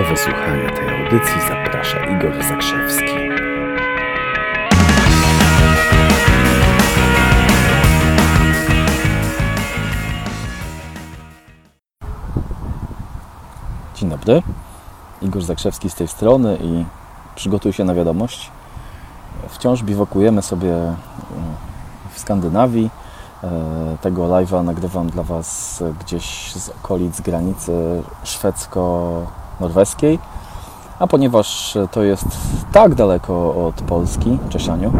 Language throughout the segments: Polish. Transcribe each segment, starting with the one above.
Do wysłuchania tej audycji zaprasza Igor Zakrzewski. Dzień dobry. Igor Zakrzewski z tej strony i przygotuj się na wiadomość. Wciąż biwakujemy sobie e, w Skandynawii. E, Tego live'a nagrywam dla Was gdzieś z okolic granicy szwedzko-norweskiej. A ponieważ to jest tak daleko od Polski, Czesianiu,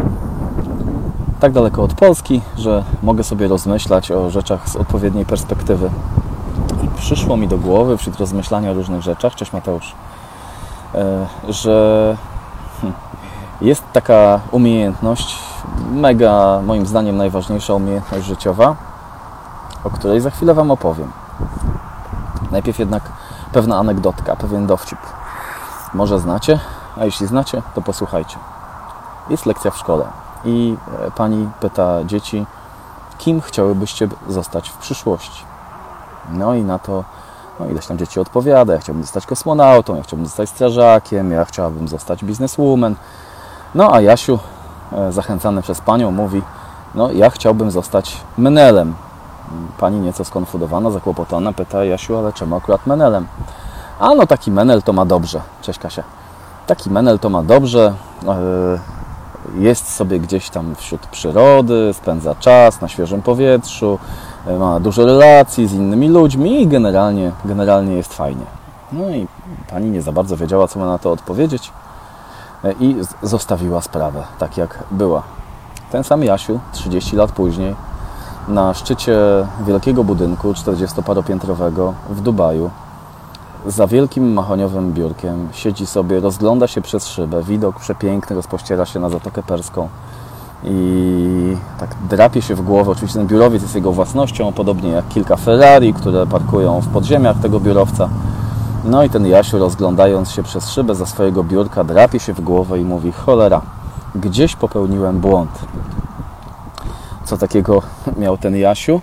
tak daleko od Polski, że mogę sobie rozmyślać o rzeczach z odpowiedniej perspektywy. I przyszło mi do głowy wśród rozmyślania o różnych rzeczach, cześć Mateusz, e, że hm, jest taka umiejętność, mega moim zdaniem najważniejsza umiejętność życiowa, o której za chwilę Wam opowiem. Najpierw jednak pewna anegdotka, pewien dowcip. Może znacie, a jeśli znacie, to posłuchajcie. Jest lekcja w szkole i e, pani pyta dzieci, kim chciałybyście zostać w przyszłości. No i na to no ileś tam dzieci odpowiada, ja chciałbym zostać kosmonautą, ja chciałbym zostać strażakiem, ja chciałabym zostać bizneswoman. No a Jasiu, e, zachęcany przez panią, mówi, no ja chciałbym zostać menelem. Pani nieco skonfudowana, zakłopotana, pyta Jasiu, ale czemu akurat menelem? A no taki menel to ma dobrze. Cześć Kasia. Taki menel to ma dobrze. e, Jest sobie gdzieś tam wśród przyrody, spędza czas na świeżym powietrzu, e, ma dużo relacji z innymi ludźmi i generalnie, generalnie jest fajnie. No i pani nie za bardzo wiedziała, co ma na to odpowiedzieć e, i zostawiła sprawę tak, jak była. Ten sam Jasiu, 30 lat później, na szczycie wielkiego budynku 40-paropiętrowego w Dubaju, za wielkim mahoniowym biurkiem siedzi sobie, rozgląda się przez szybę. Widok przepiękny rozpościera się na Zatokę Perską i tak drapie się w głowę. Oczywiście ten biurowiec jest jego własnością, podobnie jak kilka Ferrari, które parkują w podziemiach tego biurowca. No i ten Jasiu, rozglądając się przez szybę za swojego biurka, drapie się w głowę i mówi: Cholera, gdzieś popełniłem błąd. Co takiego miał ten Jasiu?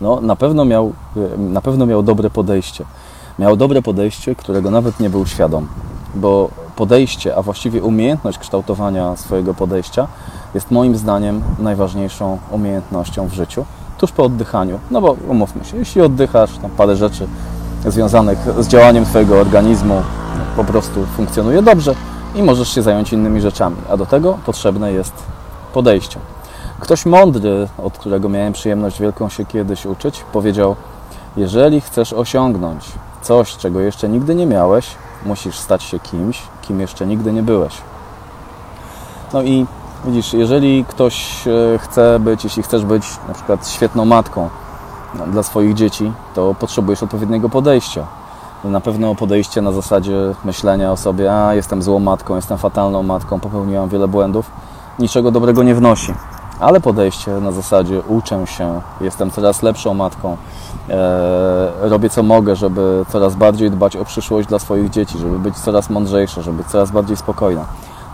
No, na pewno miał, na pewno miał dobre podejście. Miał dobre podejście, którego nawet nie był świadom, bo podejście, a właściwie umiejętność kształtowania swojego podejścia jest moim zdaniem najważniejszą umiejętnością w życiu, tuż po oddychaniu. No bo umówmy się, jeśli oddychasz, tam parę rzeczy związanych z działaniem Twojego organizmu po prostu funkcjonuje dobrze i możesz się zająć innymi rzeczami, a do tego potrzebne jest podejście. Ktoś mądry, od którego miałem przyjemność wielką się kiedyś uczyć, powiedział: Jeżeli chcesz osiągnąć coś, czego jeszcze nigdy nie miałeś, musisz stać się kimś, kim jeszcze nigdy nie byłeś. No i widzisz, jeżeli ktoś e, chce być, jeśli chcesz być na przykład świetną matką no, dla swoich dzieci, to potrzebujesz odpowiedniego podejścia. Na pewno podejście na zasadzie myślenia o sobie, a jestem złą matką, jestem fatalną matką, popełniłam wiele błędów, niczego dobrego nie wnosi. Ale podejście na zasadzie uczę się, jestem coraz lepszą matką, e, robię co mogę, żeby coraz bardziej dbać o przyszłość dla swoich dzieci, żeby być coraz mądrzejsza, żeby być coraz bardziej spokojna.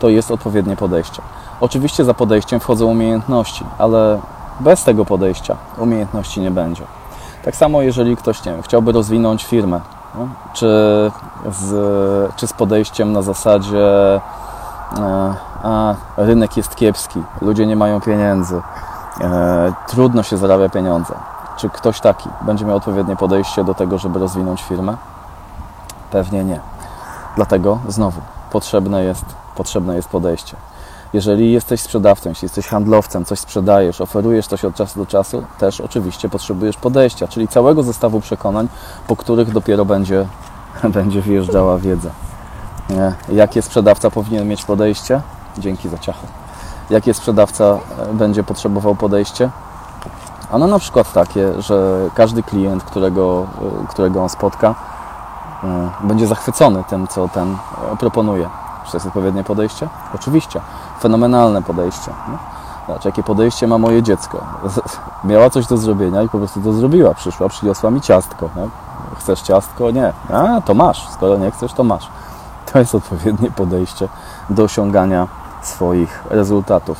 To jest odpowiednie podejście. Oczywiście za podejściem wchodzą umiejętności, ale bez tego podejścia umiejętności nie będzie. Tak samo jeżeli ktoś nie wiem, chciałby rozwinąć firmę, no, czy, z, czy z podejściem na zasadzie e, a rynek jest kiepski, ludzie nie mają pieniędzy, e, trudno się zarabia pieniądze. Czy ktoś taki będzie miał odpowiednie podejście do tego, żeby rozwinąć firmę? Pewnie nie. Dlatego znowu potrzebne jest, potrzebne jest podejście. Jeżeli jesteś sprzedawcą, jeśli jesteś handlowcem, coś sprzedajesz, oferujesz coś od czasu do czasu, też oczywiście potrzebujesz podejścia, czyli całego zestawu przekonań, po których dopiero będzie, będzie wjeżdżała wiedza. Jakie sprzedawca powinien mieć podejście? Dzięki za ciacho. Jakie sprzedawca e, będzie potrzebował podejście? Ano na przykład takie, że każdy klient, którego, e, którego on spotka, e, będzie zachwycony tym, co ten proponuje. Czy to jest odpowiednie podejście? Oczywiście. Fenomenalne podejście. Zobacz, jakie podejście ma moje dziecko. Miała coś do zrobienia i po prostu to zrobiła. Przyszła, przyniosła mi ciastko. nie? Chcesz ciastko? Nie. A, to masz. Skoro nie chcesz, to masz. To jest odpowiednie podejście do osiągania swoich rezultatów.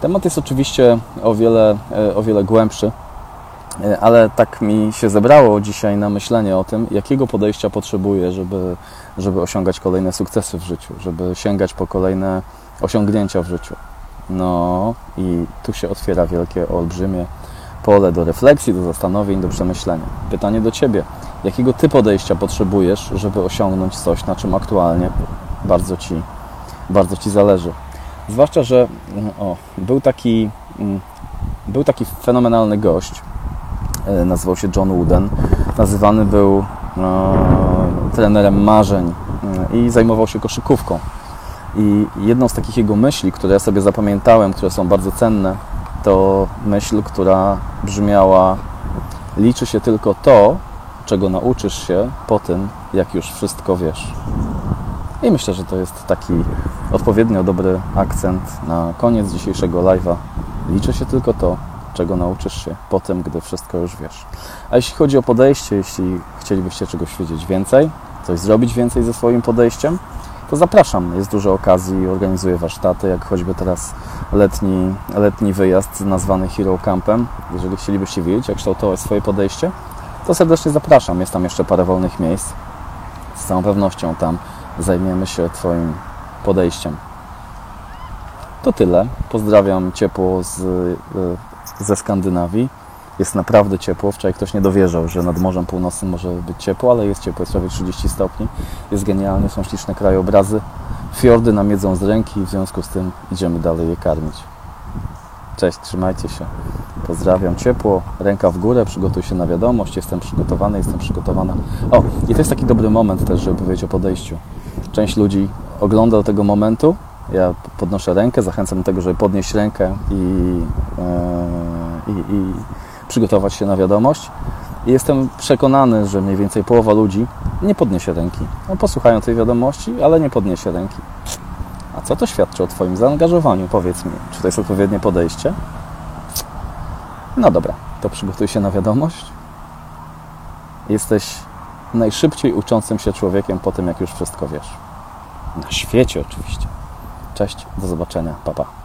Temat jest oczywiście o wiele, e, o wiele głębszy E, Ale tak mi się zebrało dzisiaj na myślenie o tym, jakiego podejścia potrzebuję, żeby, żeby osiągać kolejne sukcesy w życiu, żeby sięgać po kolejne osiągnięcia w życiu. No i tu się otwiera wielkie, olbrzymie pole do refleksji, do zastanowień, do przemyślenia. Pytanie do Ciebie. Jakiego Ty podejścia potrzebujesz, żeby osiągnąć coś, na czym aktualnie bardzo Ci, bardzo ci zależy? Zwłaszcza, że mm, o, był, taki, mm, był taki fenomenalny gość, e, nazywał się John Wooden. Nazywany był e, trenerem marzeń e, i zajmował się koszykówką. I jedną z takich jego myśli, które ja sobie zapamiętałem, które są bardzo cenne, to myśl, która brzmiała: Liczy się tylko to, czego nauczysz się po tym, jak już wszystko wiesz. I myślę, że to jest taki odpowiednio dobry akcent na koniec dzisiejszego live'a. Liczy się tylko to, czego nauczysz się po tym, gdy wszystko już wiesz. A jeśli chodzi o podejście, jeśli chcielibyście czegoś wiedzieć więcej, coś zrobić więcej ze swoim podejściem, to zapraszam. Jest dużo okazji, organizuję warsztaty, jak choćby teraz letni, letni wyjazd nazwany Hero Campem. Jeżeli chcielibyście wiedzieć, jak kształtować swoje podejście, to serdecznie zapraszam. Jest tam jeszcze parę wolnych miejsc. Z całą pewnością tam zajmiemy się Twoim podejściem. To tyle. Pozdrawiam ciepło z, e, ze Skandynawii. Jest naprawdę ciepło. Wczoraj ktoś nie dowierzał, że nad Morzem Północnym może być ciepło, ale jest ciepło, jest prawie 30 stopni. Jest genialnie, są śliczne krajobrazy. Fiordy nam jedzą z ręki i w związku z tym idziemy dalej je karmić. Cześć, trzymajcie się. Pozdrawiam ciepło, ręka w górę, przygotuj się na wiadomość, jestem przygotowany, jestem przygotowana. O, i to jest taki dobry moment też, żeby powiedzieć o podejściu. Część ludzi ogląda do tego momentu, ja podnoszę rękę, zachęcam do tego, żeby podnieść rękę i, e, i, i przygotować się na wiadomość. I jestem przekonany, że mniej więcej połowa ludzi nie podniesie ręki. No, posłuchają tej wiadomości, ale nie podniesie ręki. A co to świadczy o Twoim zaangażowaniu? Powiedz mi, czy to jest odpowiednie podejście? No dobra, to przygotuj się na wiadomość. Jesteś najszybciej uczącym się człowiekiem po tym, jak już wszystko wiesz. Na świecie oczywiście. Cześć, do zobaczenia, papa. Pa.